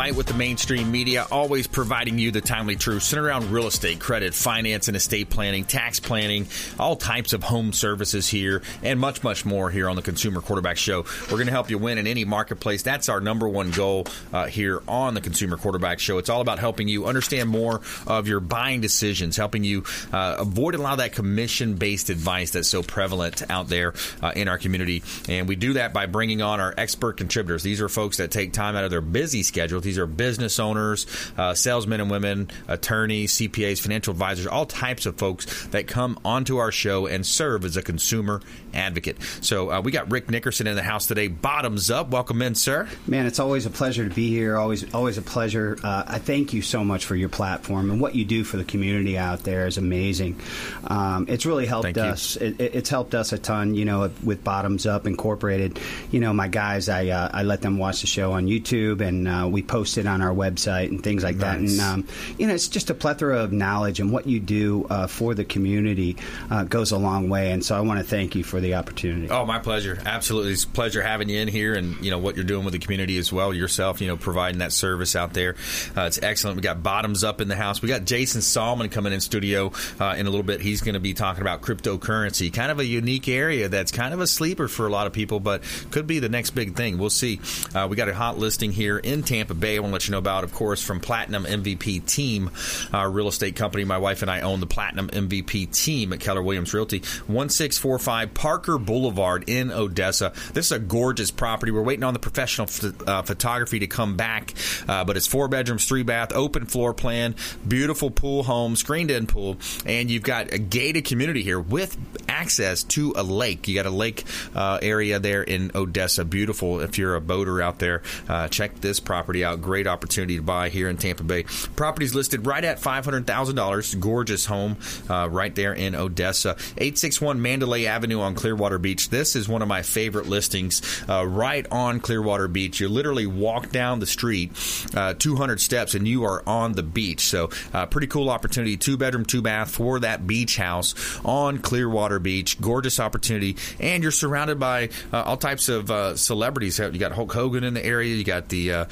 fight with the mainstream media, always providing you the timely truth centered around real estate, credit, finance, and estate planning, tax planning, all types of home services here, and much, much more here on the Consumer Quarterback Show. We're going to help you win in any marketplace. That's our number one goal uh, here on the Consumer Quarterback Show. It's all about helping you understand more of your buying decisions, helping you uh, avoid a lot of that commission based advice that's so prevalent out there uh, in our community. And we do that by bringing on our expert contributors. These are folks that take time out of their busy schedule. These are business owners, uh, salesmen and women, attorneys, CPAs, financial advisors, all types of folks that come onto our show and serve as a consumer advocate. So uh, we got Rick Nickerson in the house today. Bottomzupp. Welcome in, sir. Man, it's always a pleasure to be here. Always, always a pleasure. Uh, I thank you so much for your platform and what you do for the community out there is amazing. Um, it's really helped us. It, it's helped us a ton. You know, with Bottomzupp Incorporated. You know, my guys, I uh, I let them watch the show on YouTube and uh, we post it on our website and things like nice. that. And um, you know, it's just a plethora of knowledge and what you do uh, for the community uh, goes a long way. And so I want to thank you for the opportunity. Oh, my pleasure. Absolutely, it's a pleasure having you in here and you know what you're doing with the community as well. Yourself, you know, providing that service out there. Uh, it's excellent. We got Bottomzupp in the house. We got Jason Sallman coming in studio uh, in a little bit. He's going to be talking about cryptocurrency, kind of a unique area that's kind of a sleeper for a lot of people, but could be the next big thing. We'll see. Uh, we got a hot listing here in Tampa Bay. I want to let you know about, of course, from Platinum MVP Team, our real estate company. My wife and I own the Platinum MVP Team at Keller Williams Realty, 1645 Parker Boulevard in Odessa. This is a gorgeous property. We're waiting on the professional uh, photography to come back, uh, but it's four bedrooms, three bath, open floor plan, beautiful pool home, screened in pool, and you've got a gated community here with access to a lake. You got a lake uh, area there in Odessa. Beautiful. If you're a boater out there, uh, check this property out. Great opportunity to buy here in Tampa Bay. Property's listed right at $500,000. Gorgeous home uh, right there in Odessa. 861 Mandalay Avenue on Clearwater Beach. This is one of my favorite listings uh, right on Clearwater Beach. You literally walk down the street uh, 200 steps and you are on the beach. So, uh, pretty cool opportunity. Two bedroom, two bath for that beach house on Clearwater Beach. Gorgeous opportunity. And you're surrounded by uh, all types of uh, celebrities. You got Hulk Hogan in the area. You got the uh,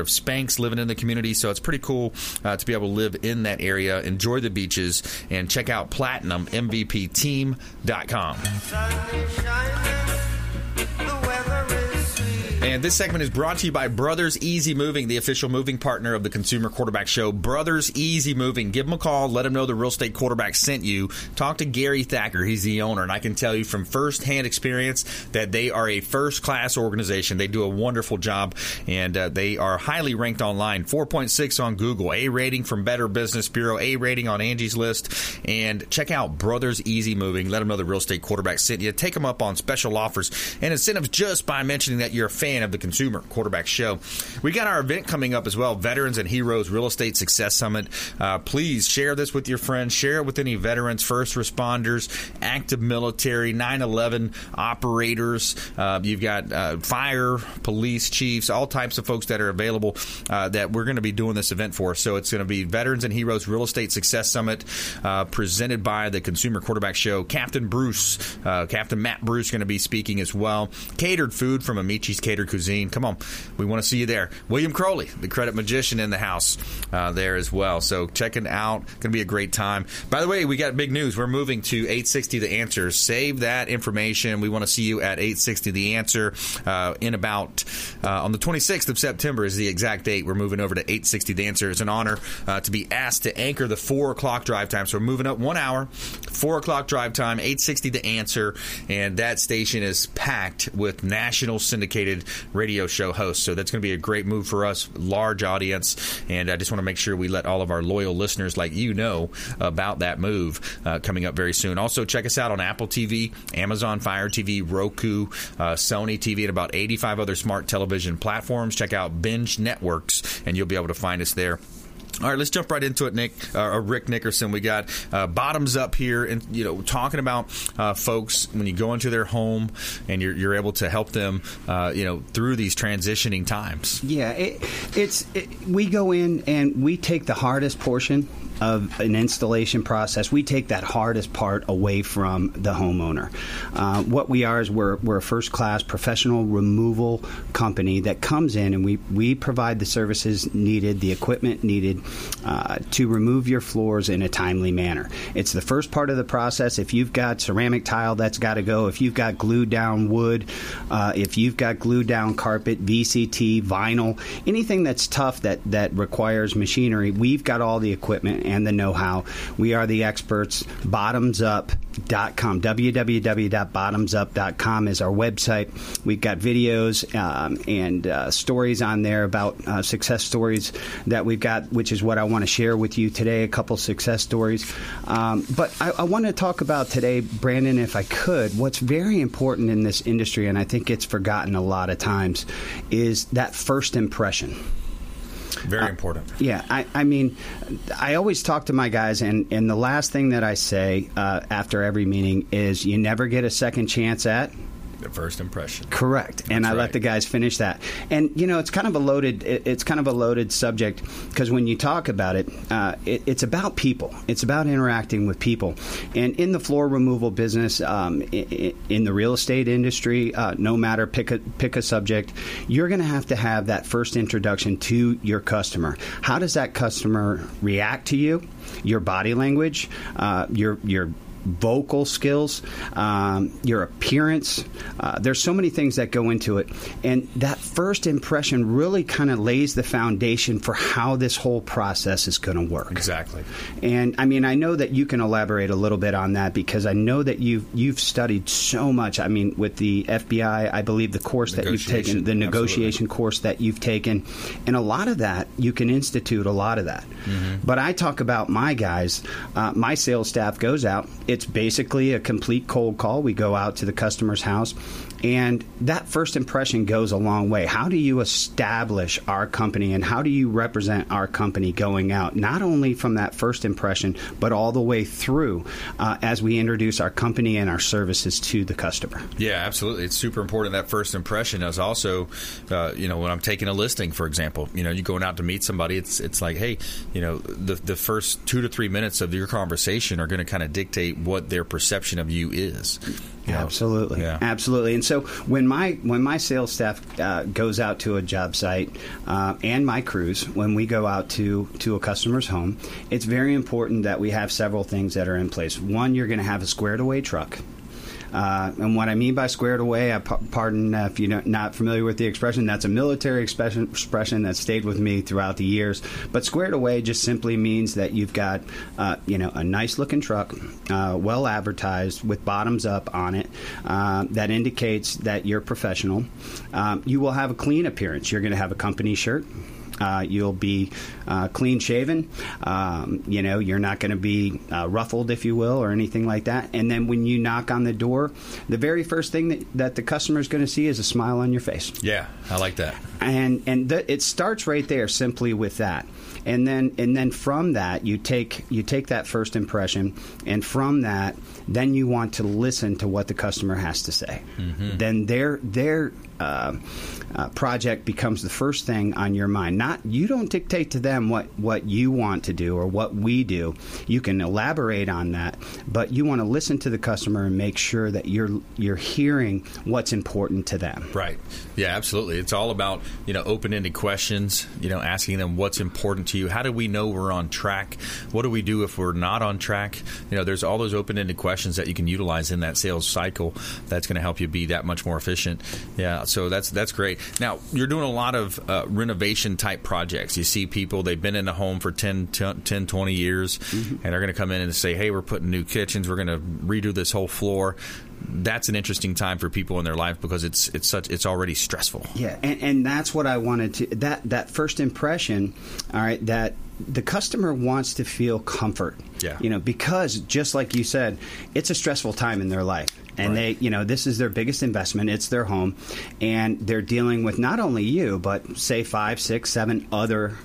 of Spanx living in the community. So, it's pretty cool uh, to be able to live in that area, enjoy the beaches, and check out PlatinumMVPTeam.com. And this segment is brought to you by Brothers Easy Moving, the official moving partner of the Consumer Quarterback Show. Brothers Easy Moving. Give them a call. Let them know the real estate quarterback sent you. Talk to Gary Thacker. He's the owner. And I can tell you from firsthand experience that they are a first class organization. They do a wonderful job and uh, they are highly ranked online. 4.6 on Google, A rating from Better Business Bureau, A rating on Angie's List. And check out Brothers Easy Moving. Let them know the real estate quarterback sent you. Take them up on special offers and incentives just by mentioning that you're a fan of the Consumer Quarterback Show. We got our event coming up as well Veterans and Heroes Real Estate Success Summit. Uh, please share this with your friends, share it with any veterans, first responders, active military, 9 11 operators. Uh, you've got uh, fire, police chiefs, all types of folks that are available uh, that we're going to be doing this event for. So it's going to be Veterans and Heroes Real Estate Success Summit uh, presented by the Consumer Quarterback Show. Captain Bruce, Captain Matt Bruce, going to be speaking as well. Catered food from Amici's Catered Cuisine. Come on, we want to see you there. William Crowley, the credit magician, in the house uh, there as well. So check it out. Going to be a great time. By the way, we got big news. We're moving to 860 The Answer. Save that information. We want to see you at 860 The Answer uh, in about uh, on the 26th of September is the exact date. We're moving over to 860 The Answer. It's an honor uh, to be asked to anchor the four o'clock drive time. So we're moving up one hour, four o'clock drive time, 860 The Answer, and that station is packed with national syndicated radio show host. So that's going to be a great move for us, large audience, and I just want to make sure we let all of our loyal listeners like you know about that move uh, coming up very soon. Also, check us out on Apple TV, Amazon Fire TV, Roku, uh, Sony TV, and about 85 other smart television platforms. Check out Binge Networks, and you'll be able to find us there. All right, let's jump right into it, Nick. Uh, Rick Nickerson, we got uh, Bottomzupp here, and you know, talking about uh, folks when you go into their home and you're, you're able to help them, uh, you know, through these transitioning times. Yeah, it, it's it, we go in and we take the hardest portion of an installation process, we take that hardest part away from the homeowner. Uh, what we are is we're, we're a first class professional removal company that comes in and we, we provide the services needed, the equipment needed uh, to remove your floors in a timely manner. It's the first part of the process. If you've got ceramic tile, that's got to go. If you've got glued down wood, uh, if you've got glued down carpet, VCT, vinyl, anything that's tough that, that requires machinery, we've got all the equipment and the know how. We are the experts. Bottomzupp.com. www.bottomzupp.com is our website. We've got videos um, and uh, stories on there about uh, success stories that we've got, which is what I want to share with you today a couple success stories. Um, but I, I want to talk about today, Brandon, if I could, what's very important in this industry, and I think it's forgotten a lot of times, is that first impression. Very uh, important. Yeah, I, I, mean, I always talk to my guys, and, and the last thing that I say uh, after every meeting is you never get a second chance at the first impression. Correct. and I right. let the guys finish that. And you know, it's kind of a loaded. It's kind of a loaded subject because when you talk about it, uh, it, it's about people. It's about interacting with people. And in the floor removal business, um, in, in, the real estate industry, uh, no matter pick a pick a subject, you're going to have to have that first introduction to your customer. How does that customer react to you? Your body language, uh, your your vocal skills, um, your appearance. Uh, there's so many things that go into it. And that first impression really kind of lays the foundation for how this whole process is going to work. Exactly. And I mean, I know that you can elaborate a little bit on that because I know that you've, you've studied so much. I mean, with the FBI, I believe the course that you've taken, the negotiation Absolutely. course that you've taken, and a lot of that, you can institute a lot of that. Mm-hmm. But I talk about my guys, uh, my sales staff goes out. It it's basically a complete cold call. We go out to the customer's house. And that first impression goes a long way. How do you establish our company and how do you represent our company going out, not only from that first impression, but all the way through uh, as we introduce our company and our services to the customer? Yeah, absolutely. It's super important. That first impression is also, uh, you know, when I'm taking a listing, for example, you know, you're going out to meet somebody, it's, it's like, hey, you know, the, the first two to three minutes of your conversation are going to kind of dictate what their perception of you is. Know? Absolutely, yeah. absolutely. And so when my when my sales staff uh, goes out to a job site uh, and my crews, when we go out to to a customer's home, it's very important that we have several things that are in place. One, you're going to have a squared away truck. Uh, and what I mean by squared away, I p- pardon uh, if you're not familiar with the expression, that's a military expression, expression that stayed with me throughout the years. But squared away just simply means that you've got, uh, you know, a nice looking truck, uh, well advertised with Bottomzupp on it. Uh, that indicates that you're professional. Um, you will have a clean appearance. You're going to have a company shirt. Uh, you'll be uh, clean shaven. Um, you know, you're not going to be uh, ruffled, if you will, or anything like that. And then when you knock on the door, the very first thing that, that the customer is going to see is a smile on your face. Yeah, I like that. And and th- it starts right there, simply with that. And then and then from that, you take you take that first impression, and from that, then you want to listen to what the customer has to say. Mm-hmm. Then their their uh, uh, project becomes the first thing on your mind. Not you don't dictate to them what what you want to do or what we do. You can elaborate on that, but you want to listen to the customer and make sure that you're you're hearing what's important to them. Right. Yeah, absolutely. It's all about you know open ended questions. You know, asking them what's important to you. How do we know we're on track? What do we do if we're not on track? You know, there's all those open ended questions that you can utilize in that sales cycle. That's going to help you be that much more efficient. Yeah. So that's that's great. Now, you're doing a lot of uh, renovation type projects. You see people, they've been in the home for 10, 10 20 years, mm-hmm. and they're going to come in and say, hey, we're putting new kitchens, we're going to redo this whole floor. that's an interesting time for people in their life because it's it's such it's already stressful. Yeah, and, and that's what I wanted to that that first impression. All right, that the customer wants to feel comfort. Yeah. You know, because just like you said, it's a stressful time in their life. And right. they, you know, this is their biggest investment. It's their home. And they're dealing with not only you, but say five, six, seven other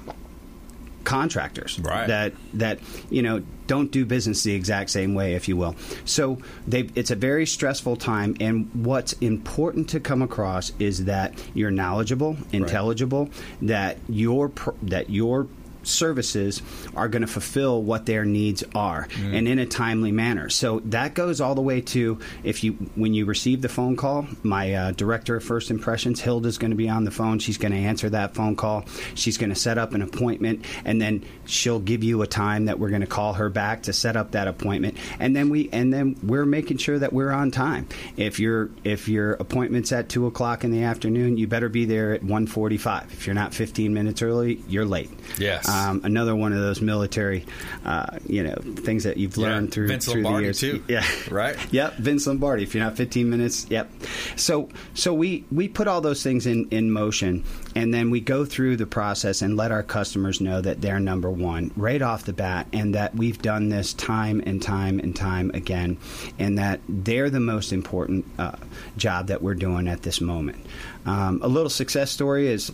contractors right. that that you know don't do business the exact same way, if you will. So it's a very stressful time, and what's important to come across is that you're knowledgeable, intelligible, right. that your that your services are going to fulfill what their needs are mm. and in a timely manner. So that goes all the way to if you when you receive the phone call, my uh, director of first impressions, Hilda's going to be on the phone. She's going to answer that phone call. She's going to set up an appointment and then she'll give you a time that we're going to call her back to set up that appointment. And then we and then we're making sure that we're on time. If your if your appointment's at two o'clock in the afternoon, you better be there at 1.45. If you're not 15 minutes early, you're late. Yes. Um, another one of those military, uh, you know, things that you've learned yeah. through Vince through Lombardi the years. Too. Yeah, right. yep, Vince Lombardi. If you're not 15 minutes, yep. So so we we put all those things in in motion, and then we go through the process and let our customers know that they're number one right off the bat, and that we've done this time and time and time again, and that they're the most important uh, job that we're doing at this moment. Um, a little success story is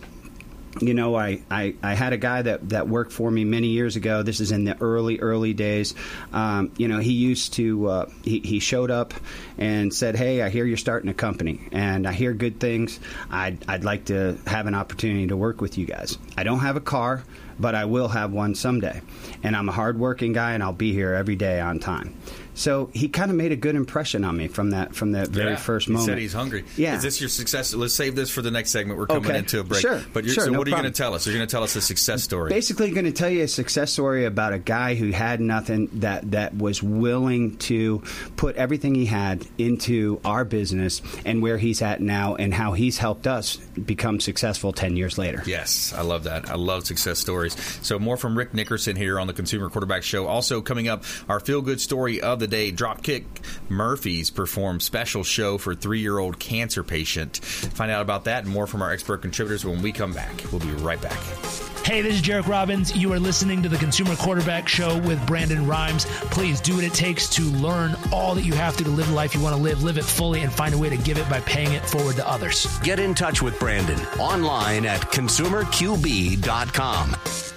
you know, I, I, I, had a guy that, that worked for me many years ago. This is in the early, early days. Um, you know, he used to, uh, he, he showed up and said, Hey, I hear you're starting a company and I hear good things. I'd, I'd like to have an opportunity to work with you guys. I don't have a car, but I will have one someday. And I'm a hardworking guy and I'll be here every day on time. So he kind of made a good impression on me from that from that very yeah, first he moment. Said he's hungry. Yeah. Is this your success? Let's save this for the next segment. We're coming okay. into a break. Sure. But sure, so no what are you going to tell us? You're going to tell us a success story. Basically, going to tell you a success story about a guy who had nothing that that was willing to put everything he had into our business and where he's at now and how he's helped us become successful 10 years later. Yes, I love that. I love success stories. So more from Rick Nickerson here on the Consumer Quarterback Show. Also coming up, our feel good story of the day, Dropkick Murphys perform special show for three year old cancer patient. Find out about that and more from our expert contributors when we come back. We'll be right back. Hey, this is Jairek Robbins. You are listening to the Consumer Quarterback Show with Brandon Rhymes. Please do what it takes to learn all that you have to to live the life you want to live, live it fully, and find a way to give it by paying it forward to others. Get in touch with Brandon online at consumerqb.com.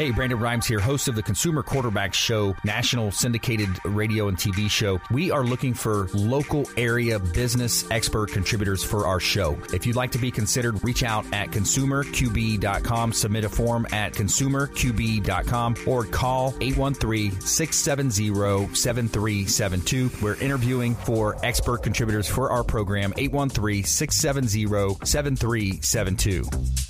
Hey, Brandon Rhymes here, host of the Consumer Quarterback Show, national syndicated radio and TV show. We are looking for local area business expert contributors for our show. If you'd like to be considered, reach out at consumerqb.com, submit a form at consumerqb.com, or call 813-670-7372. We're interviewing for expert contributors for our program, 813-670-7372.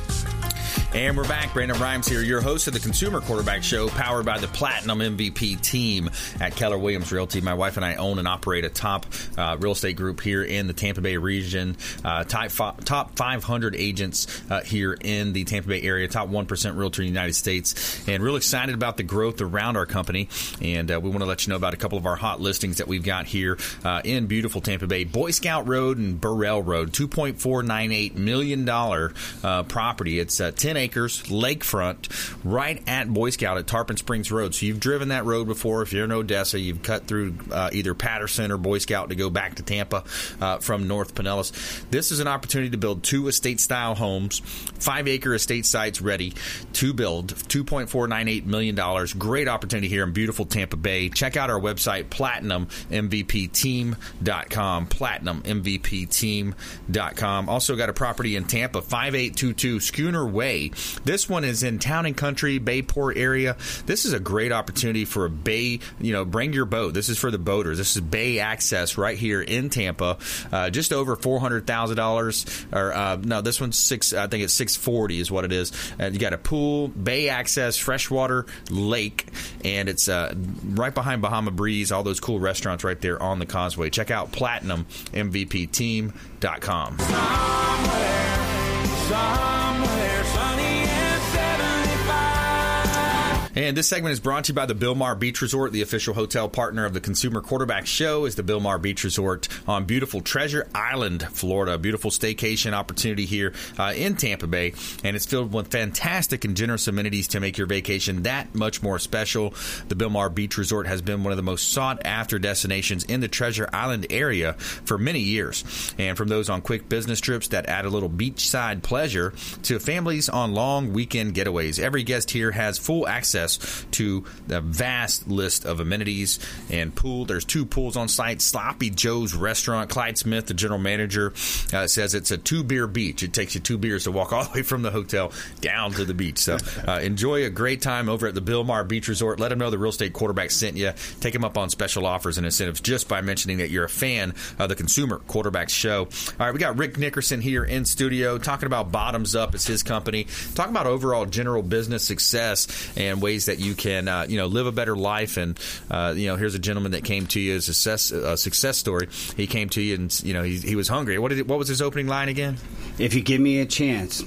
And we're back. Brandon Rhymes here, your host of the Consumer Quarterback Show, powered by the Platinum MVP team at Keller Williams Realty. My wife and I own and operate a top uh, real estate group here in the Tampa Bay region. Uh, top, top 500 agents uh, here in the Tampa Bay area, top 1% realtor in the United States. And real excited about the growth around our company. And uh, we want to let you know about a couple of our hot listings that we've got here uh, in beautiful Tampa Bay. Boy Scout Road and Burrell Road, $2.498 million uh, property. It's 10 acres, lakefront, right at Boy Scout at Tarpon Springs Road. So you've driven that road before. If you're in Odessa, you've cut through uh, either Patterson or Boy Scout to go back to Tampa uh, from North Pinellas. This is an opportunity to build two estate style homes, five acre estate sites ready to build, $2.498 million. Great opportunity here in beautiful Tampa Bay. Check out our website, platinummvpteam.com. Platinummvpteam.com. Also got a property in Tampa, 5822 Schooner Way. This one is in Town and Country, Bayport area. This is a great opportunity for a bay, you know, bring your boat. This is for the boaters. This is bay access right here in Tampa. Uh, just over $400,000 or uh, no, this one's six, I think it's 640 is what it is. Uh, you got a pool, bay access, freshwater lake, and it's uh, right behind Bahama Breeze, all those cool restaurants right there on the causeway. Check out platinummvpteam.com. Somewhere, somewhere and this segment is brought to you by the Bilmar Beach Resort, the official hotel partner of the Consumer Quarterback Show. Is the Bilmar Beach Resort on beautiful Treasure Island, Florida. A Beautiful staycation opportunity here uh, in Tampa Bay, and it's filled with fantastic and generous amenities to make your vacation that much more special. The Bilmar Beach Resort has been one of the most sought after destinations in the Treasure Island area for many years, and from those on quick business trips that add a little beachside pleasure to families on long weekend getaways. Every guest here has full access access to the vast list of amenities and pool. There's two pools on site. Sloppy Joe's Restaurant. Clyde Smith, the general manager, uh, says it's a two beer beach. It takes you two beers to walk all the way from the hotel down to the beach. So uh, enjoy a great time over at the Bilmar Beach Resort. Let them know the real estate quarterback sent you. Take them up on special offers and incentives just by mentioning that you're a fan of the Consumer Quarterback Show. All right, we got Rick Nickerson here in studio talking about Bottomzupp. It's his company. Talking about overall general business success and ways ways that you can uh, you know live a better life. And uh, you know, here's a gentleman that came to you as a success, a success story. He came to you and you know he, he was hungry. What did what was his opening line again? If you give me a chance,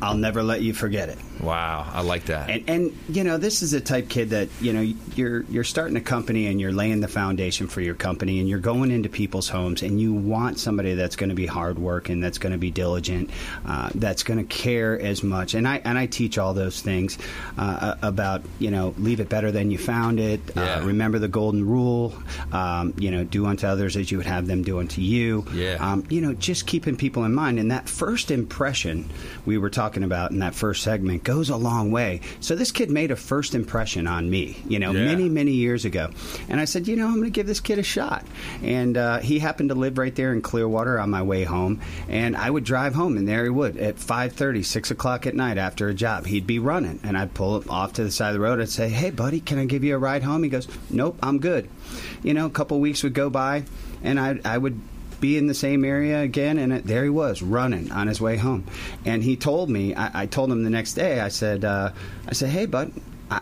I'll never let you forget it. Wow, I like that. And, and, you know, this is a type kid that you know you're you're starting a company and you're laying the foundation for your company and you're going into people's homes and you want somebody that's going to be hardworking, that's going to be diligent, uh, that's going to care as much. And I and I teach all those things uh, about you know leave it better than you found it. Uh, yeah. Uh, remember the golden rule. Um, you know, do unto others as you would have them do unto you. Yeah. Um, you know, just keeping people in mind. And that first impression we were talking about in that first segment goes a long way. So this kid made a first impression on me, you know, yeah. many, many years ago. And I said, you know, I'm going to give this kid a shot. And uh, he happened to live right there in Clearwater on my way home. And I would drive home, and there he would at 5.30, 6 o'clock at night after a job. He'd be running. And I'd pull him off to the side of the road. I'd say, hey, buddy, can I give you a ride home? He goes, nope, I'm good. You know, a couple weeks would go by, and I, I would be in the same area again? And it, there he was running on his way home. And he told me, I, I told him the next day, I said, uh, I said, hey, bud,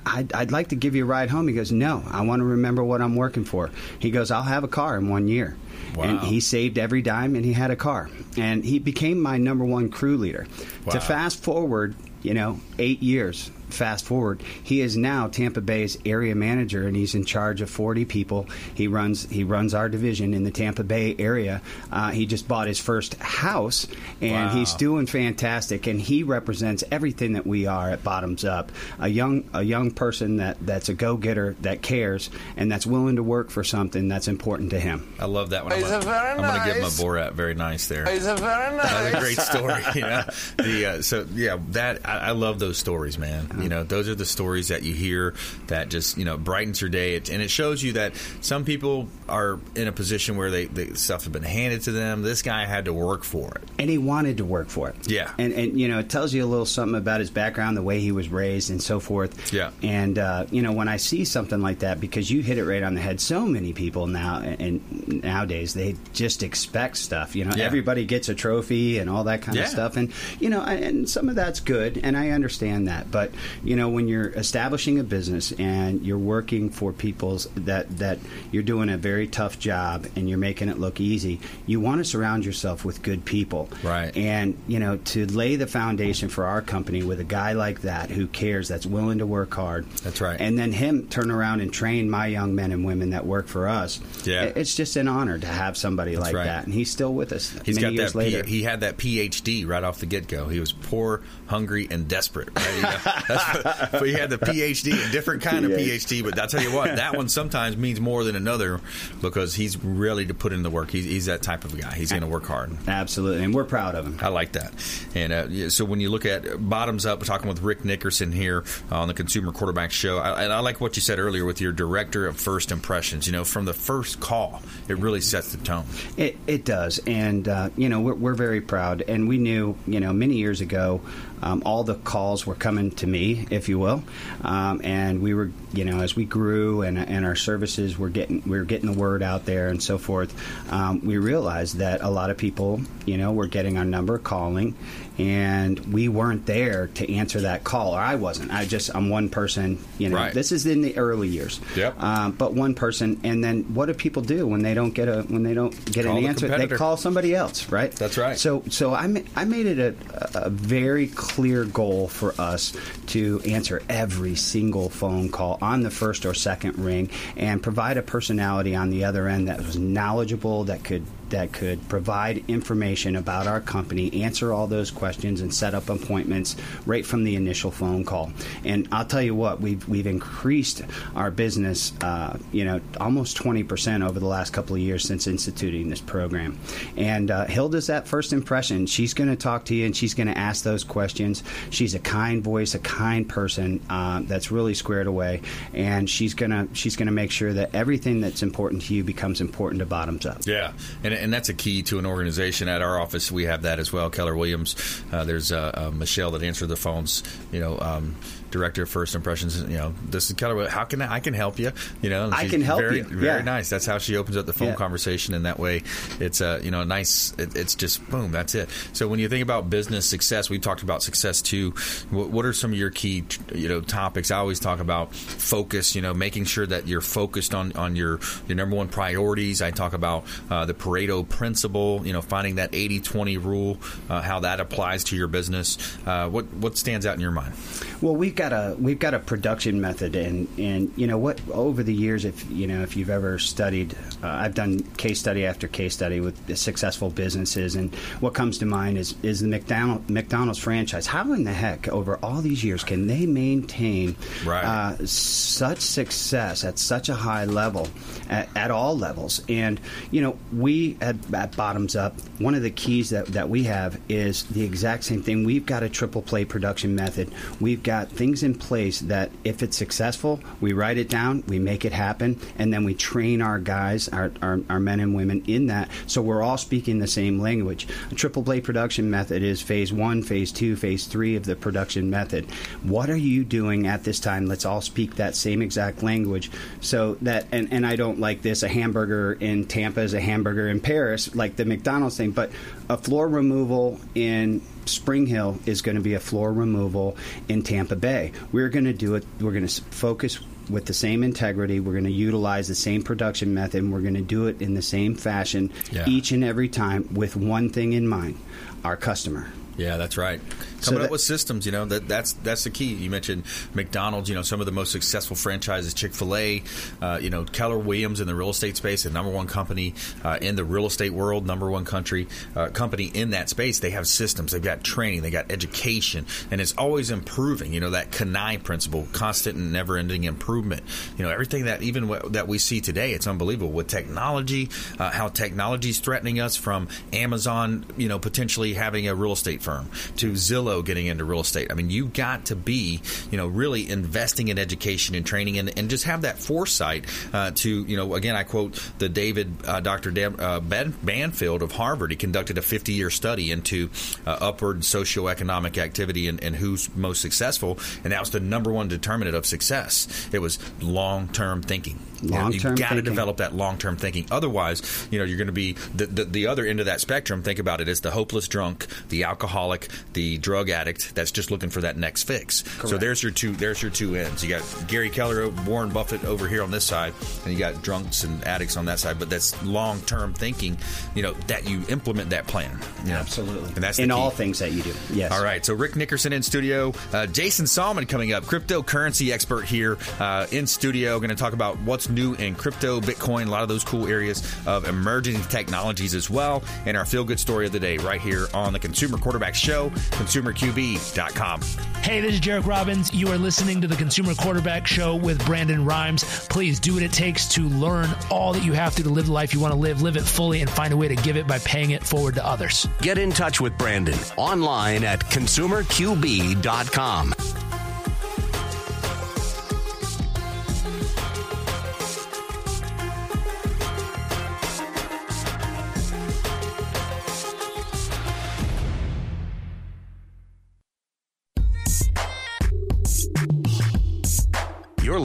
I'd, I'd, like to give you a ride home. He goes, No, I want to remember what I'm working for. He goes, I'll have a car in one year. Wow. And he saved every dime and he had a car. And he became my number one crew leader. Wow. To fast forward, you know, eight years, fast forward, he is now Tampa Bay's area manager, and he's in charge of 40 people. He runs he runs our division in the Tampa Bay area. Uh, he just bought his first house, and wow. he's doing fantastic. And he represents everything that we are at Bottomzupp. A young a young person that that's a go getter that cares and that's willing to work for something that's important to him. I love that one. I'm, gonna, I'm nice. gonna give my Borat very nice there. He's a very nice. That's a great story. You know? the uh, so yeah that I, I love those stories, man. You know, those are the stories that you hear that just you know brightens your day, and it shows you that some people are in a position where they the stuff has been handed to them. This guy had to work for it, and he wanted to work for it. Yeah, and and you know it tells you a little something about his background, the way he was raised, and so forth. Yeah, and uh, you know when I see something like that, because you hit it right on the head. So many people now and nowadays they just expect stuff. You know, yeah. everybody gets a trophy and all that kind yeah. of stuff, and you know, and some of that's good, and I understand that, but you know, when you're establishing a business and you're working for people's that that you're doing a very tough job and you're making it look easy, you want to surround yourself with good people. Right. And you know, to lay the foundation for our company with a guy like that who cares, that's willing to work hard. That's right. And then him turn around and train my young men and women that work for us. Yeah. It's just an honor to have somebody That's like right. that, and he's still with us. He's many got years that. later. P- he had that PhD right off the get go. He was poor, hungry, and desperate. Right? You know, that's, but he had the PhD, a different kind of PhD. But I tell you what, that one sometimes means more than another because he's really to put in the work. He's, he's that type of guy. He's going to work hard. Absolutely, and we're proud of him. I like that. And uh, so when you look at Bottomzupp, we're talking with Rick Nickerson here on the Consumer Quarterback Show. I, and I like what you said earlier with your director of first impressions. You know, from the first call, it really sets the tone. It, it does, and uh, you know we're, we're very proud. And we knew, you know, many years ago, um, all the calls were coming to me, if you will, um, and we were, you know, as we grew and, and our services were getting, we were getting the word out there and so forth. Um, we realized that a lot of people, you know, were getting our number, calling, and we weren't there to answer that call, or I wasn't. I just I'm one person. You know, Right. this is in the early years. Yep. Um, but one person, and then what do people do when they don't get a when they don't get Call an the answer? They call somebody else, right? That's right. So so I ma- I made it a, a very clear goal for us to answer every single phone call on the first or second ring and provide a personality on the other end that was knowledgeable that could that could provide information about our company, answer all those questions, and set up appointments right from the initial phone call. And I'll tell you what, we've we've increased our business, uh, you know, almost twenty percent over the last couple of years since instituting this program. And uh, Hilda's that first impression. She's going to talk to you and she's going to ask those questions. She's a kind voice, a kind person uh, that's really squared away, and she's gonna she's gonna make sure that everything that's important to you becomes important to Bottomzupp. Yeah, and, and that's a key to an organization. At our office, we have that as well. Keller Williams. Uh, there's uh, uh, Michelle that answered the phones. You know, um, director of first impressions. You know, this is kind of How can I, I can help you? You know, I can help very, you. Very Yeah. nice. That's how she opens up the phone Yeah. conversation, and that way, it's a you know nice. It, it's just boom. That's it. So when you think about business success, we talked about success too. What, what are some of your key you know topics? I always talk about focus. You know, making sure that you're focused on on your your number one priorities. I talk about uh, the Pareto principle. You know, finding that 80-20 rule, uh, how that applies to your business. Uh, what what stands out in your mind? Well, we've got a we've got a production method, and and you know what? Over the years, if you know if you've ever studied, uh, I've done case study after case study with the successful businesses, and what comes to mind is is the McDonald, McDonald's franchise. How in the heck over all these years can they maintain Right. uh, such success at such a high level at, at all levels? And you know, we at, at Bottomzupp, one of the keys that that we have is the exact same thing. We've got a triple play production method. We've got things in place that if it's successful, we write it down, we make it happen, and then we train our guys, our, our, our men and women in that, so we're all speaking the same language. A triple play production method is phase one, phase two, phase three of the production method. What are you doing at this time? Let's all speak that same exact language, so that and, and I don't like this. A hamburger in Tampa is a hamburger in Paris, like the McDonald's thing, but a floor removal in Spring Hill is going to be a floor removal in Tampa Bay. We're going to do it. We're going to focus with the same integrity. We're going to utilize the same production method. And we're going to do it in the same fashion Yeah. each and every time with one thing in mind our customer. Yeah, that's right. So Coming up with systems, you know, that that's that's the key. You mentioned McDonald's, you know, some of the most successful franchises, Chick Fil A, uh, you know, Keller Williams in the real estate space, the number one company uh, in the real estate world, number one country uh, company in that space. They have systems, they've got training, they got education, and it's always improving. You know, that CANI principle, constant and never-ending improvement. You know, everything that even what, that we see today, it's unbelievable with technology, uh, how technology is threatening us from Amazon, you know, potentially having a real estate firm to Zillow getting into real estate. I mean, you got to be, you know, really investing in education and training and, and just have that foresight uh, to, you know, again, I quote the David, uh, Dr. Deb, uh, ben Banfield of Harvard. He conducted a 50 year study into uh, upward socioeconomic activity and, and who's most successful. And that was the number one determinant of success. It was long term thinking. Long term. You got to develop that long term thinking. Otherwise, you know, you're going to be the, the, the other end of that spectrum. Think about it as the hopeless drunk, the alcoholic, the drug addict that's just looking for that next fix. Correct. So there's your two there's your two ends. You got Gary Keller, Warren Buffett over here on this side, and you got drunks and addicts on that side. But that's long term thinking. You know that you implement that plan. You know? Absolutely, and that's in all things that you do. Yes. All right. So Rick Nickerson in studio, uh, Jason Sallman coming up, cryptocurrency expert here uh, in studio. Going to talk about what's new in crypto, Bitcoin, a lot of those cool areas of emerging technologies as well. And our feel good story of the day right here on the Consumer Quarterback Show, consumerqb.com. Hey, this is Jairek Robbins. You are listening to the Consumer Quarterback Show with Brandon Rhymes. Please do what it takes to learn all that you have to to live the life you want to live, live it fully, and find a way to give it by paying it forward to others. Get in touch with Brandon online at consumerqb.com.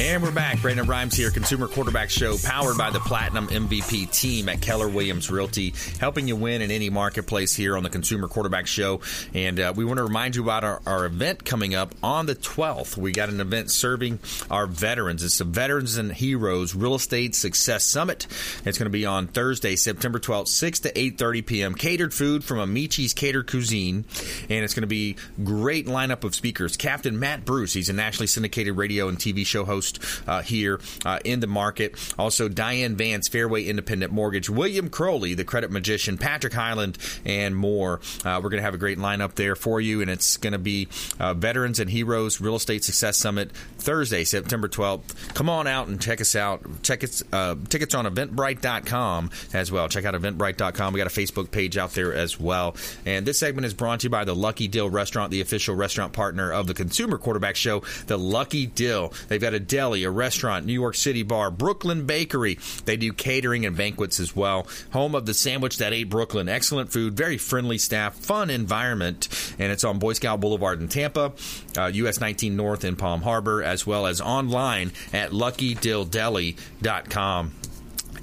And we're back. Brandon Rhymes here, Consumer Quarterback Show, powered by the Platinum MVP team at Keller Williams Realty, helping you win in any marketplace here on the Consumer Quarterback Show. And uh, we want to remind you about our, our, event coming up on the 12th. We got an event serving our veterans. It's the Veterans and Heroes Real Estate Success Summit. It's going to be on Thursday, September 12th, 6 to 8.30 p.m. Catered food from Amici's Catered Cuisine. And it's going to be great lineup of speakers. Captain Matt Bruce, he's a nationally syndicated radio and TV show host uh, here uh, in the market. Also, Diane Vance, Fairway Independent Mortgage, William Crowley, the credit magician, Patrick Highland, and more. Uh, we're going to have a great lineup there for you, and it's going to be uh, Veterans and Heroes Real Estate Success Summit Thursday, September 12th. Come on out and check us out. Check it, uh, tickets on eventbrite.com as well. Check out eventbrite.com. We got a Facebook page out there as well. And this segment is brought to you by the Lucky Dill Restaurant, the official restaurant partner of the Consumer Quarterback Show, the Lucky Dill. They've got a Deli, a restaurant, New York City bar, Brooklyn Bakery. They do catering and banquets as well. Home of the sandwich that ate Brooklyn. Excellent food, very friendly staff, fun environment, and it's on Boy Scout Boulevard in Tampa, uh, US 19 North in Palm Harbor, as well as online at luckydilldeli.com.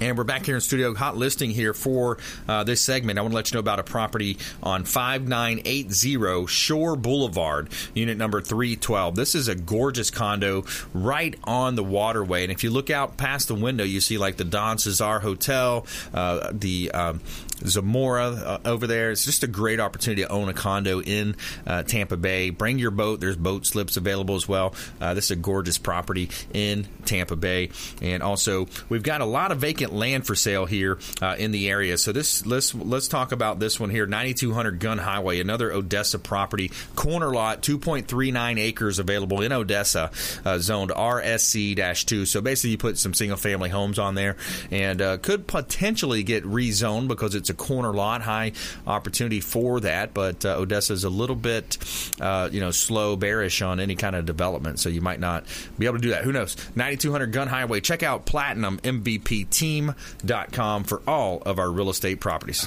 And we're back here in studio, hot listing here for uh, this segment. I want to let you know about a property on 5980 Shore Boulevard, unit number 312. This is a gorgeous condo right on the waterway. And if you look out past the window, you see like the Don Cesar Hotel, uh, the um, Zamora uh, over there. It's just a great opportunity to own a condo in uh, Tampa Bay. Bring your boat. There's boat slips available as well. Uh, this is a gorgeous property in Tampa Bay. And also, we've got a lot of vacant land for sale here uh, in the area. So this let's let's talk about this one here. 9200 Gun Highway, another Odessa property, corner lot, 2.39 acres available in Odessa, uh, zoned RSC-2. So basically, you put some single family homes on there, and uh, could potentially get rezoned because it's a corner lot, high opportunity for that. But uh, Odessa is a little bit, uh, you know, slow, bearish on any kind of development, so you might not be able to do that. Who knows? 9200 Gun Highway. Check out Platinum MVP com for all of our real estate properties.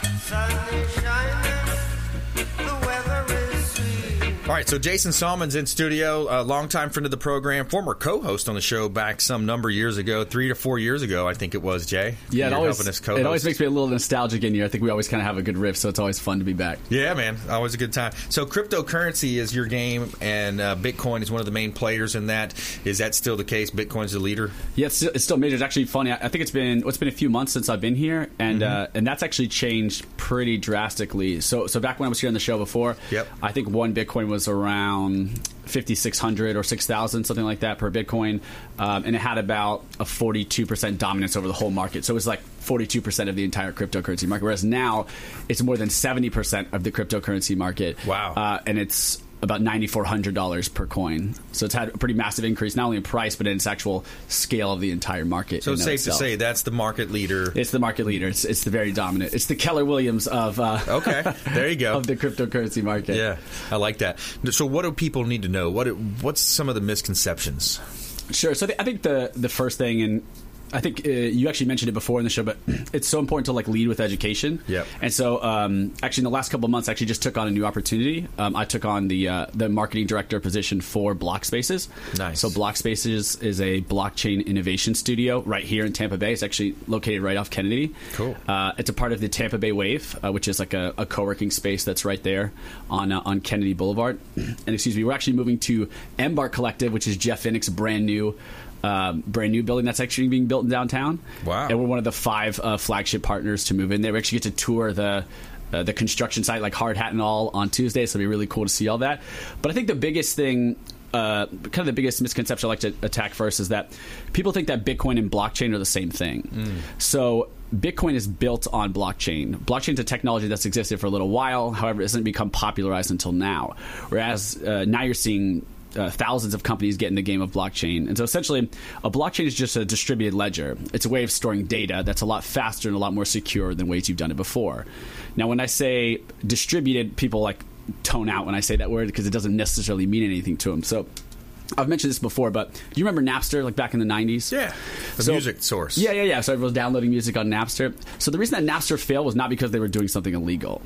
All right, so Jason Sallman's in studio, a longtime friend of the program, former co-host on the show back some number of years ago, three to four years ago, I think it was. Jay, yeah, it always, it always makes me a little nostalgic in here. I think we always kind of have a good riff, so it's always fun to be back. Yeah, man, always a good time. So cryptocurrency is your game, and uh, Bitcoin is one of the main players in that. Is that still the case? Bitcoin's the leader. Yeah, it's, it's still major. It's actually funny. I think it's been what's been a few months since I've been here, and mm-hmm. uh, and that's actually changed pretty drastically. So so back when I was here on the show before, yep. I think one Bitcoin was around 5600 or 6000 something like that per bitcoin um, and it had about a 42% dominance over the whole market. So it was like 42% of the entire cryptocurrency market whereas now it's more than 70% of the cryptocurrency market. Wow. Uh, and it's about $9,400 per coin. So it's had a pretty massive increase, not only in price, but in its actual scale of the entire market. So it's safe itself. to say that's the market leader. It's the market leader. It's, it's the very dominant. It's the Keller Williams of uh, okay, there you go of the cryptocurrency market. Yeah, I like that. So what do people need to know? What what's some of the misconceptions? Sure. So I think the the first thing, and I think uh, you actually mentioned it before in the show, but it's so important to like lead with education. Yep. And so, um, actually, in the last couple of months, I actually just took on a new opportunity. Um, I took on the uh, the marketing director position for Blockspaces. Nice. So Block Spaces is a blockchain innovation studio right here in Tampa Bay. It's actually located right off Kennedy. Cool. Uh, it's a part of the Tampa Bay Wave, uh, which is like a, a co-working space that's right there on uh, on Kennedy Boulevard. and excuse me, we're actually moving to Embark Collective, which is Jeff Vinik's brand new um, brand new building that's actually being built in downtown. Wow. And we're one of the five uh, flagship partners to move in there. We actually get to tour the. Uh, the construction site, like hard hat and all, on Tuesday, so it'll be really cool to see all that. But I think the biggest thing uh, kind of the biggest misconception I like to attack first is that people think that Bitcoin and blockchain are the same thing. Mm. So Bitcoin is built on blockchain. Blockchain is a technology that's existed for a little while, however, it hasn't become popularized until now. Whereas uh, now you're seeing uh, thousands of companies get in the game of blockchain. And so essentially, a blockchain is just a distributed ledger. It's a way of storing data that's a lot faster and a lot more secure than ways you've done it before. Now, when I say distributed, people like tone out when I say that word because it doesn't necessarily mean anything to them. So I've mentioned this before, but do you remember Napster, like back in the '90s? Yeah, the So- music source. Yeah, yeah, yeah. So everyone was downloading music on Napster. So the reason that Napster failed was not because they were doing something illegal.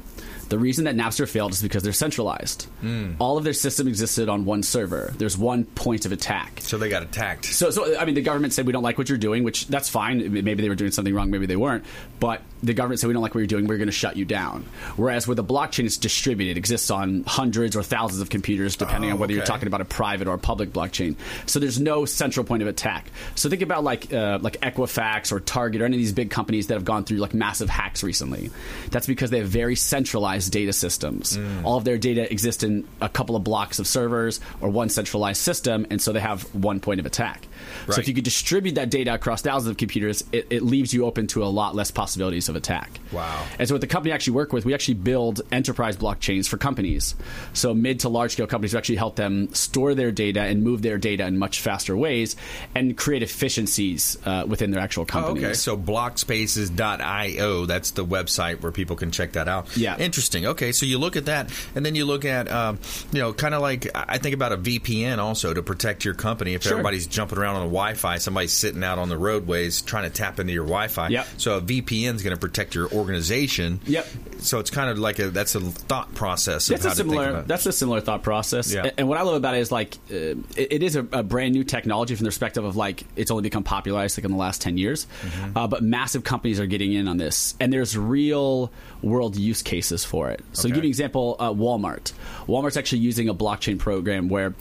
The reason that Napster failed is because they're centralized. Hmm. All of their system existed on one server. There's one point of attack. So they got attacked. So, so I mean, the government said we don't like what you're doing, which that's fine. Maybe they were doing something wrong, maybe they weren't. But the government said we don't like what you're doing. We're going to shut you down. Whereas with a blockchain, it's distributed, it exists on hundreds or thousands of computers, depending Oh, on whether you're talking about a private or a public blockchain. So there's no central point of attack. So think about like uh, like Equifax or Target or any of these big companies that have gone through like massive hacks recently. That's because they have very centralized data systems. Mm. All of their data exists in a couple of blocks of servers or one centralized system, and so they have one point of attack. So if you could distribute that data across thousands of computers, it, it leaves you open to a lot less possibilities of attack. Wow. And so, what the company I actually work with, we actually build enterprise blockchains for companies. So, mid to large scale companies, we actually help them store their data and move their data in much faster ways and create efficiencies uh, within their actual Oh, companies. okay, so blockspaces.io, that's the website where people can check that out. Yeah. Interesting. Okay, so you look at that, and then you look at, um, you know, kind of like, I think about a VPN also to protect your company. If Sure. everybody's jumping around on the Wi Fi, somebody's sitting out on the roadways trying to tap into your Wi Fi. Yep. So a VPN is going to protect your organization. Yep. So it's kind of like a, that's a thought process of That's how a to think similar. about it. That's a similar thought process. Yeah. And what I love about it is like uh, it, it is a, a brand new technology from the perspective of like it's only become popularized like in the last ten years, Mm-hmm. uh, but massive companies are getting in on this, and there's real world use cases for it. So to give you an example, uh, Walmart. Walmart's actually using a blockchain program where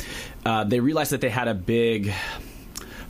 uh, they realized that they had a big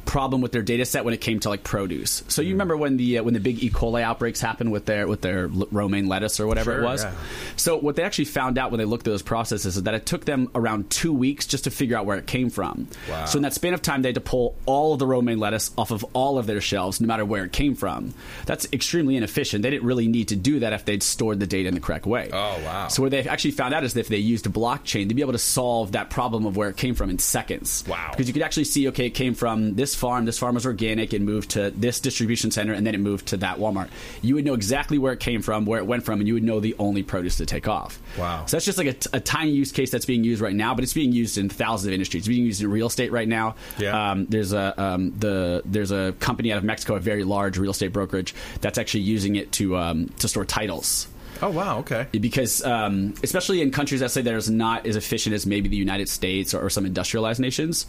problem with their data set when it came to like produce. So you Mm. remember when the uh, when the big E. coli outbreaks happened with their with their l- romaine lettuce or whatever Sure, it was. yeah. So what they actually found out when they looked at those processes is that it took them around two weeks just to figure out where it came from. Wow. So in that span of time, they had to pull all of the romaine lettuce off of all of their shelves, no matter where it came from. That's extremely inefficient. They didn't really need to do that if they'd stored the data in the correct way. Oh, wow. So what they actually found out is that if they used a blockchain, they'd be able to solve that problem of where it came from in seconds. Wow. Because you could actually see, okay, it came from this farm. This farm was organic. It moved to this distribution center, and then it moved to that Walmart. You would know exactly where it came from, where it went from, and you would know the only produce to take off. Wow. So that's just like a, t- a tiny use case that's being used right now, but it's being used in thousands of industries. It's being used in real estate right now. Yeah. Um, there's a um, the there's a company out of Mexico, a very large real estate brokerage, that's actually using it to um, to store titles oh, wow, okay. because um, especially in countries that say there's not as efficient as maybe the United States or, or some industrialized nations.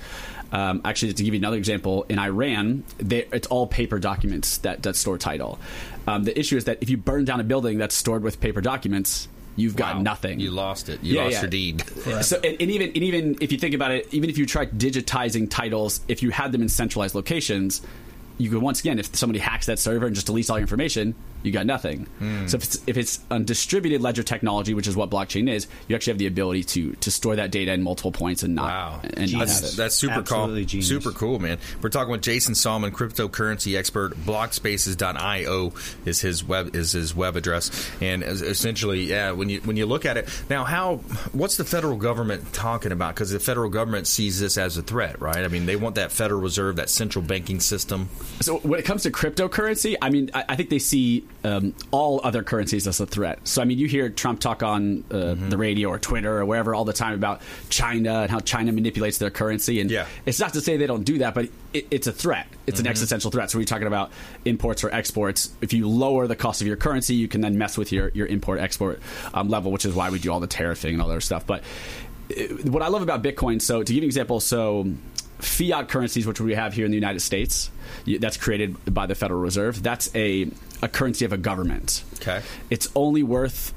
Um, actually, to give you another example, in Iran, they, it's all paper documents that, that store title. Um, the issue is that if you burn down a building that's stored with paper documents, you've got Wow. nothing. You lost it. You Yeah, lost yeah. your deed. So, and, and even and even if you think about it, even if you tried digitizing titles, if you had them in centralized locations, you could once again, if somebody hacks that server and just deletes all your information, you got nothing. Hmm. So if it's, if it's on distributed ledger technology, which is what blockchain is, you actually have the ability to to store that data in multiple points and not Wow, and not that's, that's super Absolutely cool. genius. Super cool, man. We're talking with Jason Sallman, cryptocurrency expert. Blockspaces.io is his web is his web address, and essentially, yeah. When you when you look at it now, how what's the federal government talking about? Because the federal government sees this as a threat, right? I mean, they want that Federal Reserve, that central banking system. So when it comes to cryptocurrency, I mean, I, I think they see um, all other currencies as a threat. So I mean, you hear Trump talk on uh, mm-hmm. the radio or Twitter or wherever all the time about China and how China manipulates their currency, and yeah. it's not to say they don't do that, but it, it's a threat. It's mm-hmm. an existential threat. So we're talking about imports or exports. If you lower the cost of your currency, you can then mess with your your import export um, level, which is why we do all the tariffing and all that stuff. But uh, what I love about Bitcoin, so to give you an example, so fiat currencies, which we have here in the United States, that's created by the Federal Reserve. That's a a currency of a government. Okay, it's only worth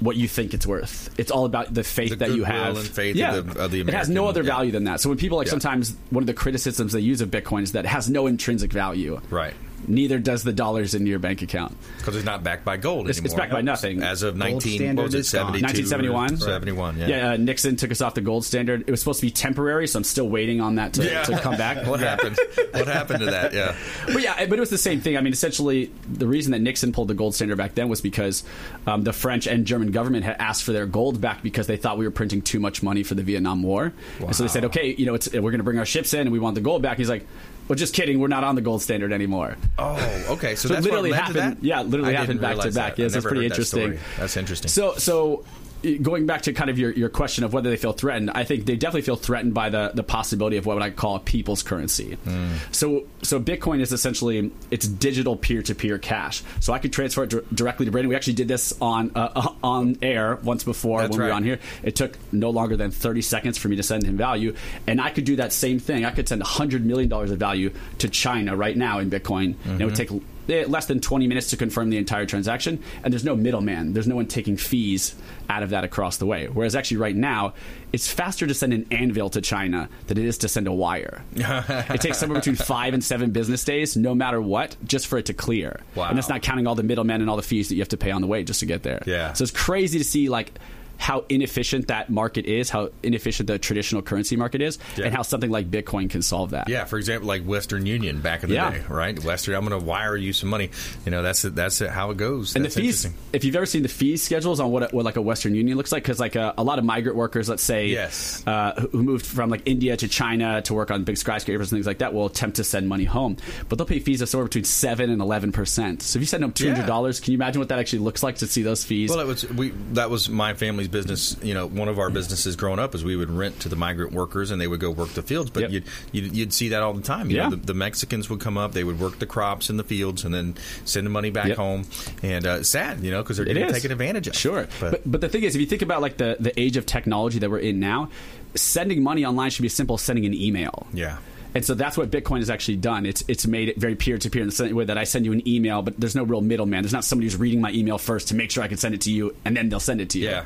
what you think it's worth. It's all about the faith the that you have. Yeah. of the, of the it has no other yeah. value than that. So when people like yeah. sometimes one of the criticisms they use of Bitcoin is that it has no intrinsic value. Right neither does the dollars in your bank account. Because it's not backed by gold it's, anymore. It's backed by nothing. As of 19 what was it 1971 71 yeah, yeah uh, Nixon took us off the gold standard. It was supposed to be temporary so I'm still waiting on that to, yeah. to come back. What happened? What happened to that? Yeah. But yeah but it was the same thing. I mean essentially the reason that Nixon pulled the gold standard back then was because um, the French and German government had asked for their gold back because they thought we were printing too much money for the Vietnam War. Wow. and so they said okay you know we're going to bring our ships in and we want the gold back. He's like well, just kidding. We're not on the gold standard anymore. Oh, okay. So, so that's literally happened. Yeah, literally happened back to back. Yes, it's pretty interesting. That that's interesting. So, so going back to kind of your, your question of whether they feel threatened, I think they definitely feel threatened by the, the possibility of what I call a people's currency. Mm. So so Bitcoin is essentially it's digital peer to peer cash. So I could transfer it d- directly to Brandon. We actually did this on uh, uh on air once before That's when right. we were on here. It took no longer than thirty seconds for me to send him value, and I could do that same thing. I could send hundred million dollars of value to China right now in Bitcoin, mm-hmm. and it would mm-hmm. take less than 20 minutes to confirm the entire transaction, and there's no middleman. There's no one taking fees out of that across the way. Whereas actually, right now, it's faster to send an anvil to China than it is to send a wire. it takes somewhere between five and seven business days, no matter what, just for it to clear. Wow. And that's not counting all the middlemen and all the fees that you have to pay on the way just to get there. Yeah. So it's crazy to see like how inefficient that market is, how inefficient the traditional currency market is, yeah. and how something like Bitcoin can solve that. Yeah, for example, like Western Union back in the yeah. day, right? Western, I'm going to wire you some money. You know, that's that's how it goes. And that's the fees, if you've ever seen the fee schedules on what, what like a Western Union looks like, because like a, a, lot of migrant workers, let's say, yes. Uh, who moved from like India to China to work on big skyscrapers and things like that, will attempt to send money home, but they'll pay fees of somewhere between seven and eleven percent. So if you send them two hundred dollars, yeah. can you imagine what that actually looks like to see those fees? Well, it was we that was my family's business. You know, one of our businesses growing up is we would rent to the migrant workers and they would go work the fields. But yep. you'd, you'd, you'd see that all the time. You yeah. Know, the, the, Mexicans would come up, they would work the crops in the fields and then send the money back yep. home. And uh, sad, you know, because they're getting taken advantage of. Sure, but, but, but the thing is, if you think about like the the age of technology that we're in now, sending money online should be simple sending an email. Yeah. And so that's what Bitcoin has actually done. It's it's made it very peer to peer in the same way that I send you an email, but there's no real middleman. There's not somebody who's reading my email first to make sure I can send it to you, and then they'll send it to you. Yeah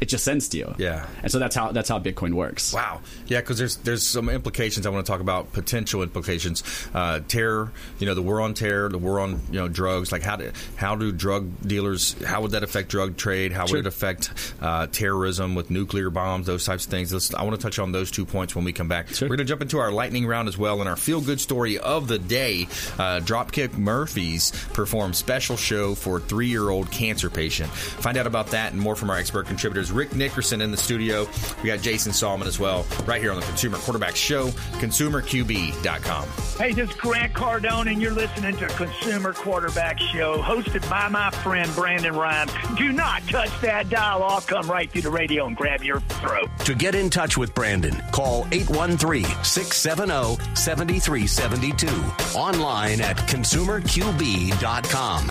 it just sends to you. Yeah, and so that's how that's how Bitcoin works. Wow. Yeah, because there's there's some implications I want to talk about potential implications. Uh, terror, you know, the war on terror, the war on you know drugs. Like how do how do drug dealers? How would that affect drug trade? How sure. would it affect uh, terrorism with nuclear bombs? Those types of things. Let's, I want to touch on those two points when we come back. Sure. We're going to jump into our lightning round as well, and our feel good story of the day. Uh, Dropkick Murphys perform special show for three year old cancer patient. Find out about that and more from our expert contributors, Rick Nickerson in the studio. We got Jason Sallman as well, right here on the Consumer Quarterback Show, consumerqb.com. Hey, this is Grant Cardone, and you're listening to Consumer Quarterback Show, hosted by my friend Brandon Rhymes. Do not touch that dial. I'll come right through the radio and grab your throat. To get in touch with Brandon, call 813 670 7372. Online at consumerqb.com.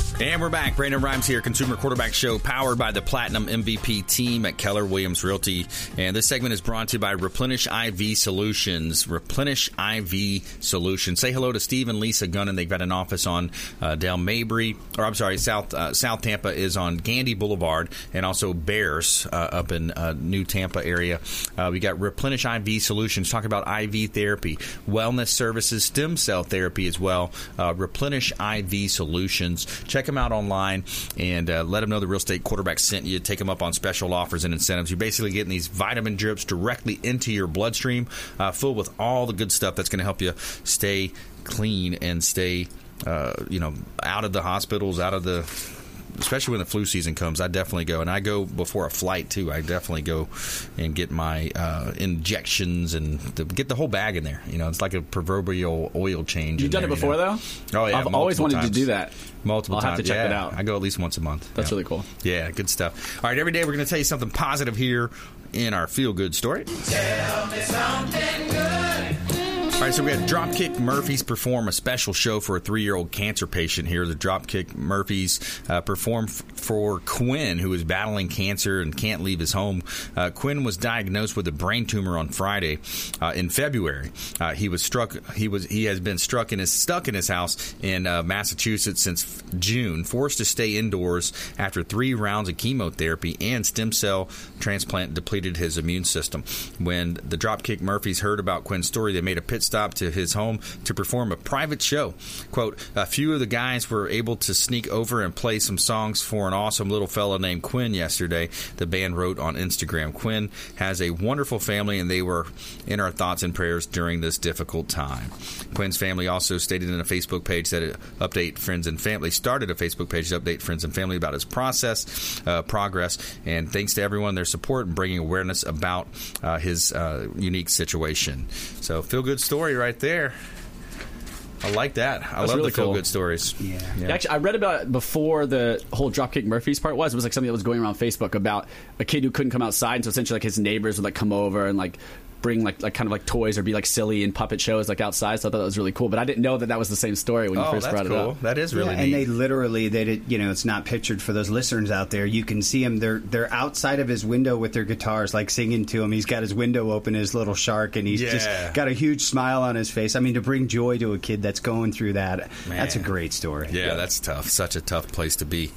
And we're back. Brandon Rhymes here, Consumer Quarterback Show, powered by the Platinum MVP team at Keller Williams Realty. And this segment is brought to you by Replenish IV Solutions. Replenish IV Solutions. Say hello to Steve and Lisa Gunnan. They've got an office on uh, Dale Mabry, or I'm sorry, South uh, South Tampa is on Gandy Boulevard, and also Bearss uh, up in uh, New Tampa area. Uh, we got Replenish IV Solutions. Talk about IV therapy, wellness services, stem cell therapy as well. Uh, Replenish IV Solutions. Check them out online and uh, let them know the real estate quarterback sent you. Take them up on special offers and incentives. You're basically getting these vitamin drips directly into your bloodstream, uh, filled with all the good stuff that's going to help you stay clean and stay, uh, you know, out of the hospitals, out of the especially when the flu season comes, I definitely go, and I go before a flight too. I definitely go and get my uh, injections and the, get the whole bag in there. You know, it's like a proverbial oil change. You've done there, it before you know? though. Oh yeah, I've always wanted times. to do that. Multiple I'll times. have to check yeah, it out. I go at least once a month. That's Yeah. really cool. Yeah, good stuff. All right, every day we're going to tell you something positive here in our feel good story. All right, so we got Dropkick Murphys perform a special show for a three-year-old cancer patient here. The Dropkick Murphys uh, perform f- for Quinn, who is battling cancer and can't leave his home. Uh, Quinn was diagnosed with a brain tumor on Friday. Uh, in February, uh, he was struck. He was he has been struck in his stuck in his house in uh, Massachusetts since June, forced to stay indoors after three rounds of chemotherapy and stem cell transplant depleted his immune system. When the Dropkick Murphys heard about Quinn's story, they made a pit stop to his home to perform a private show. Quote, a few of the guys were able to sneak over and play some songs for an awesome little fella named Quinn yesterday, the band wrote on Instagram. Quinn has a wonderful family and they were in our thoughts and prayers during this difficult time. Quinn's family also stated in a Facebook page that it update friends and family started a Facebook page to update friends and family about his process, uh, progress, and thanks to everyone their support and bringing awareness about uh, his uh, unique situation. So, feel good story right there. I like that. I That's love really the feel cool. good stories. Yeah. Actually, I read about it before the whole Dropkick Murphys part was. It was like something that was going around Facebook about a kid who couldn't come outside, and so essentially like his neighbors would like come over and like bring like like kind of like toys or be like silly in puppet shows like outside. So I thought that was really cool. But I didn't know that that was the same story when you Oh, first that's brought it up. That is really yeah, neat. and they literally they did you know it's not pictured for those listeners out there you can see them they're they're outside of his window with their guitars like singing to him he's got his window open his little shark and he's Yeah. just got a huge smile on his face i mean to bring joy to a kid that's going through that that's a great story Yeah, that's tough. Such a tough place to be.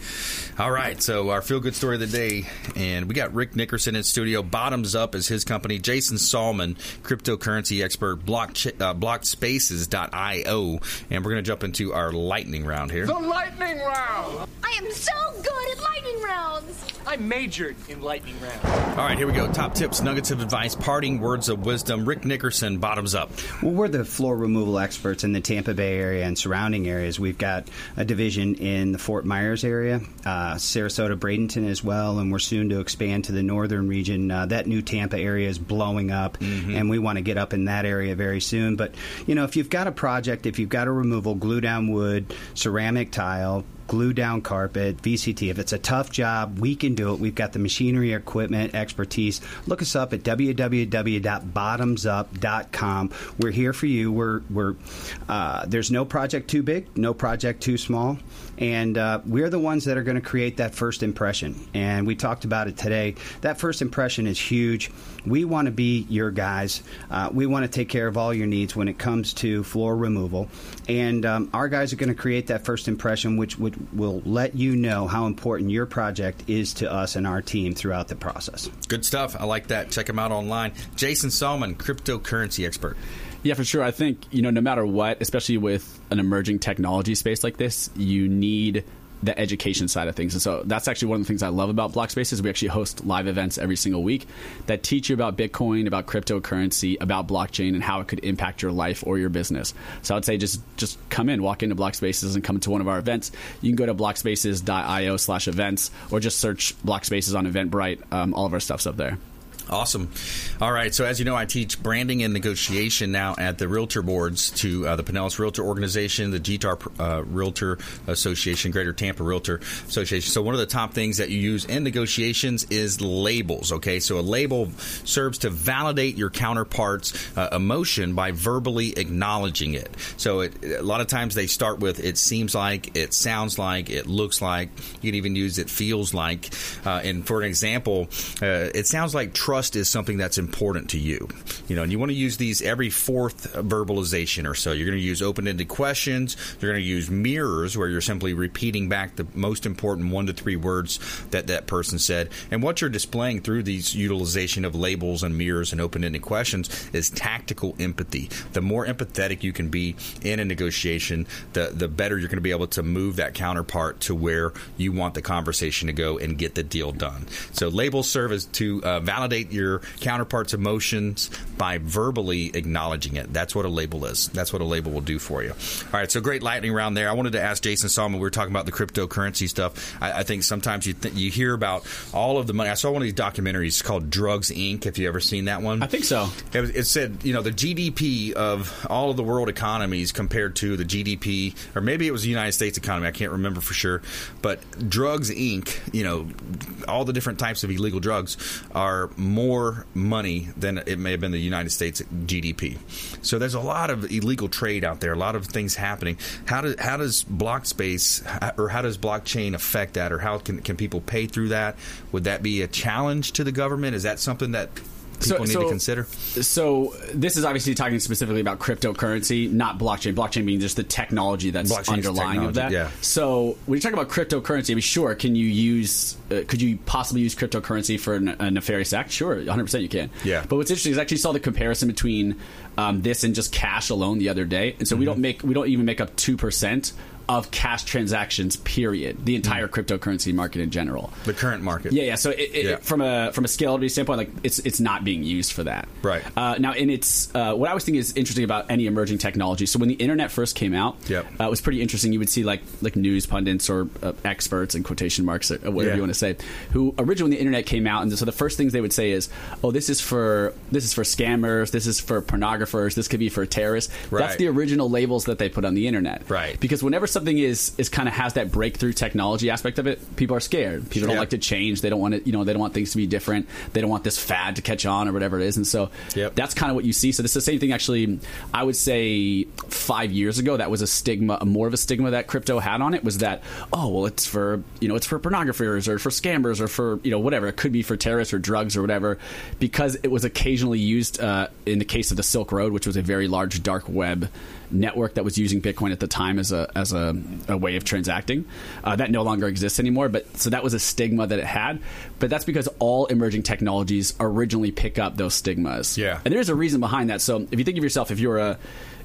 All right, so our feel good story of the day, and we got Rick Nickerson in studio. Bottomzupp is his company. Jason Sallman, cryptocurrency expert, block, uh, blockspaces.io, and we're going to jump into our lightning round here. The lightning round! I am so good at lightning rounds. I majored in lightning rounds. All right, here we go. Top tips, nuggets of advice, parting words of wisdom. Rick Nickerson, Bottomzupp. Well, we're the floor removal experts in the Tampa Bay area and surrounding areas. We've got a division in the Fort Myers area, uh, Sarasota, Bradenton as well, and we're soon to expand to the northern region. Uh, that new Tampa area is blowing up, and we want to get up in that area very soon. But, you know, if you've got a project, if you've got a removal, glue down wood, ceramic tile, glue down carpet, VCT. If it's a tough job, we can do it. We've got the machinery, equipment, expertise. Look us up at www.bottomzupp.com. We're here for you. We're we're uh, there's no project too big, no project too small, and uh, we're the ones that are going to create that first impression. And we talked about it today. That first impression is huge. We want to be your guys. Uh, we want to take care of all your needs when it comes to floor removal, and um, our guys are going to create that first impression, which which will let you know how important your project is to us and our team throughout the process. Good stuff. I like that. Check them out online. Jason Sallman, cryptocurrency expert. Yeah, for sure. I think, you know, no matter what, especially with an emerging technology space like this, you need the education side of things. And so that's actually one of the things I love about Blockspace is we actually host live events every single week that teach you about Bitcoin, about cryptocurrency, about blockchain, and how it could impact your life or your business. So I'd say just just come in, walk into Blockspaces, and come to one of our events. You can go to blockspaces.io slash events or just search Blockspaces on Eventbrite. Um, all of our stuff's up there. Awesome. All right. So, as you know, I teach branding and negotiation now at the Realtor Boards to uh, the Pinellas Realtor Organization, the GTAR uh, Realtor Association, Greater Tampa Realtor Association. So, one of the top things that you use in negotiations is labels. Okay. So, a label serves to validate your counterpart's uh, emotion by verbally acknowledging it. So, it, a lot of times they start with it seems like, it sounds like, it looks like. You can even use it feels like. Uh, and for an example, uh, it sounds like trust trust is something that's important to you. You know, and you want to use these every fourth verbalization or so. You're going to use open-ended questions. You're going to use mirrors where you're simply repeating back the most important one to three words that that person said. And what you're displaying through these utilization of labels and mirrors and open-ended questions is tactical empathy. The more empathetic you can be in a negotiation, the the better you're going to be able to move that counterpart to where you want the conversation to go and get the deal done. So labels serve as to uh, validate your counterpart's emotions by verbally acknowledging it. That's what a label is. That's what a label will do for you. All right, so great lightning round there. I wanted to ask Jason Sallman. We were talking about the cryptocurrency stuff. I, I think sometimes you th- you hear about all of the money. I saw one of these documentaries called Drugs Inc. Have you ever seen that one? I think so. It, it said you know the GDP of all of the world economies compared to the GDP, or maybe it was the United States economy. I can't remember for sure. But Drugs Inc. You know all the different types of illegal drugs are more money than it may have been the United States GDP. So there's a lot of illegal trade out there, a lot of things happening. How does how does block space or how does blockchain affect that, or how can can people pay through that? Would that be a challenge to the government? Is that something that people so, need so, to consider? So this is obviously talking specifically about cryptocurrency, not blockchain. Blockchain being just the technology that's underlying technology, of that. Yeah. So when you talk about cryptocurrency, I mean, sure, can you use? Uh, could you possibly use cryptocurrency for an, a nefarious act? Sure, 100 percent you can. Yeah. But what's interesting is I actually saw the comparison between um, this and just cash alone the other day, and so mm-hmm. we don't make we don't even make up two percent of cash transactions. Period. The entire mm. cryptocurrency market in general. The current market. Yeah, yeah. So it, it, yeah. from a from a scalability standpoint, like it's it's not being used for that. Right. Uh, now, and it's uh, what I was thinking is interesting about any emerging technology. So when the internet first came out, yep. uh, it was pretty interesting. You would see like like news pundits or uh, experts in quotation marks or whatever yeah. you want to say, who originally when the internet came out, and so the first things they would say is, "Oh, this is for this is for scammers. This is for pornographers. This could be for terrorists." Right. That's the original labels that they put on the internet. Right. Because whenever something is is kind of has that breakthrough technology aspect of it, people are scared. People don't like to change. They don't want it. You know, they don't want things to be different. They don't want this fad to catch on or whatever it is. And so yep. that's kind of what you see. So this is the same thing. Actually, I would say five years ago that was a stigma, more of a stigma that crypto had on it was that oh well, it's for you know it's for pornographers or for scammers or for you know whatever. It could be for terrorists or drugs or whatever because it was occasionally used uh, in the case of the Silk Road, which was a very large dark web network that was using Bitcoin at the time as a as a, a way of transacting. Uh, that no longer exists anymore. But so that was a stigma that it had. But that's because all emerging technologies originally pick up those stigmas. Yeah, and there's a reason behind that. So if you think of yourself, if you're a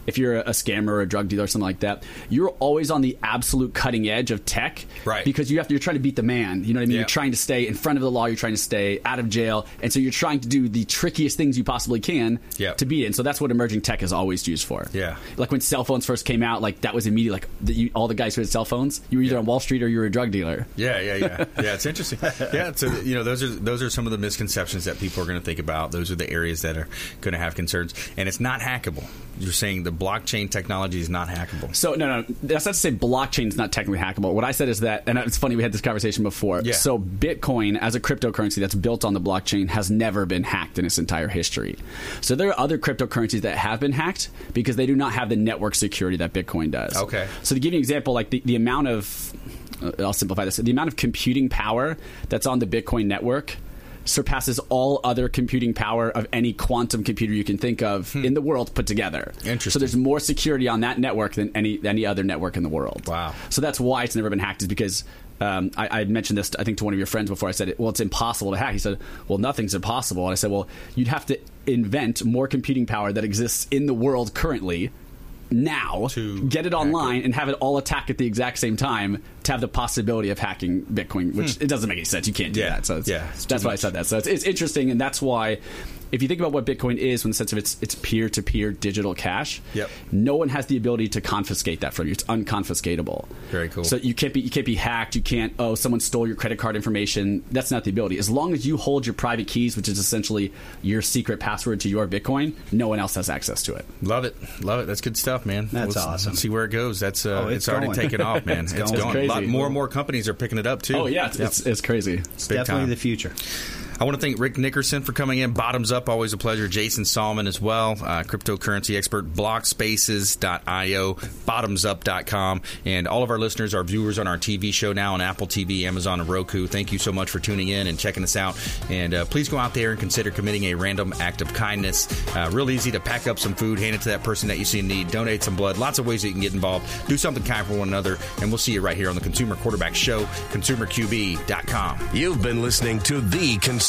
if you're a scammer or a drug dealer or something like that, you're always on the absolute cutting edge of tech, right? Because you have to, you're trying to beat the man. You know what I mean? Yeah. You're trying to stay in front of the law. You're trying to stay out of jail, and so you're trying to do the trickiest things you possibly can yeah. to be in. So that's what emerging tech is always used for. Yeah, like when cell phones first came out, like that was immediate. Like the, you, all the guys who had cell phones, you were either yeah. on Wall Street or you were a drug dealer. Yeah, yeah, yeah, yeah. It's interesting. yeah, so you know those are those are some of the misconceptions that people are going to think about. Those are the areas that are going to have concerns, and it's not hackable. You're saying the blockchain technology is not hackable. So no, no, that's not to say blockchain is not technically hackable. What I said is that, and it's funny we had this conversation before. Yeah. So Bitcoin as a cryptocurrency that's built on the blockchain has never been hacked in its entire history. So there are other cryptocurrencies that have been hacked because they do not have the network security that Bitcoin does. Okay. So to give you an example, like the, the amount of, I'll simplify this: the amount of computing power that's on the Bitcoin network surpasses all other computing power of any quantum computer you can think of in the world put together. Interesting. So there's more security on that network than any any other network in the world. Wow. So that's why it's never been hacked is because um, I, I mentioned this, I think, to one of your friends before. I said, "Well, it's impossible to hack." He said, "Well, nothing's impossible." And I said, "Well, you'd have to invent more computing power that exists in the world currently." Now, To get it online and have it all attack at the exact same time to have the possibility of hacking Bitcoin, which it doesn't make any sense. You can't do Hmm. Yeah. that. So it's, Yeah, that's why I said that. So it's, it's interesting, and that's why if you think about what Bitcoin is, in the sense of it's it's peer to peer digital cash, Yep. no one has the ability to confiscate that from you. It's unconfiscatable. Very cool. So you can't be you can't be hacked. You can't oh someone stole your credit card information. That's not the ability. As long as you hold your private keys, which is essentially your secret password to your Bitcoin, no one else has access to it. Love it, love it. That's good stuff, man. That's Let's- awesome. let's see where it goes. That's uh, Oh, it's, it's already going. taken off, man. It's it's going. going. It's A lot crazy. more and more companies are picking it up too. Oh yeah, it's, Yep. it's, it's crazy. It's Big definitely time. the future. I want to thank Rick Nickerson for coming in. Bottomzupp, always a pleasure. Jason Solomon as well, uh, cryptocurrency expert, blockspaces.io, bottomzupp.com. And all of our listeners, our viewers on our TV show now on Apple TV, Amazon, and Roku, thank you so much for tuning in and checking us out. And uh, please go out there and consider committing a random act of kindness. Uh, real easy to pack up some food, hand it to that person that you see in need, donate some blood. Lots of ways that you can get involved. Do something kind for one another. And we'll see you right here on the Consumer Quarterback Show, consumerqb.com. You've been listening to the consumer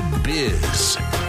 The Biz.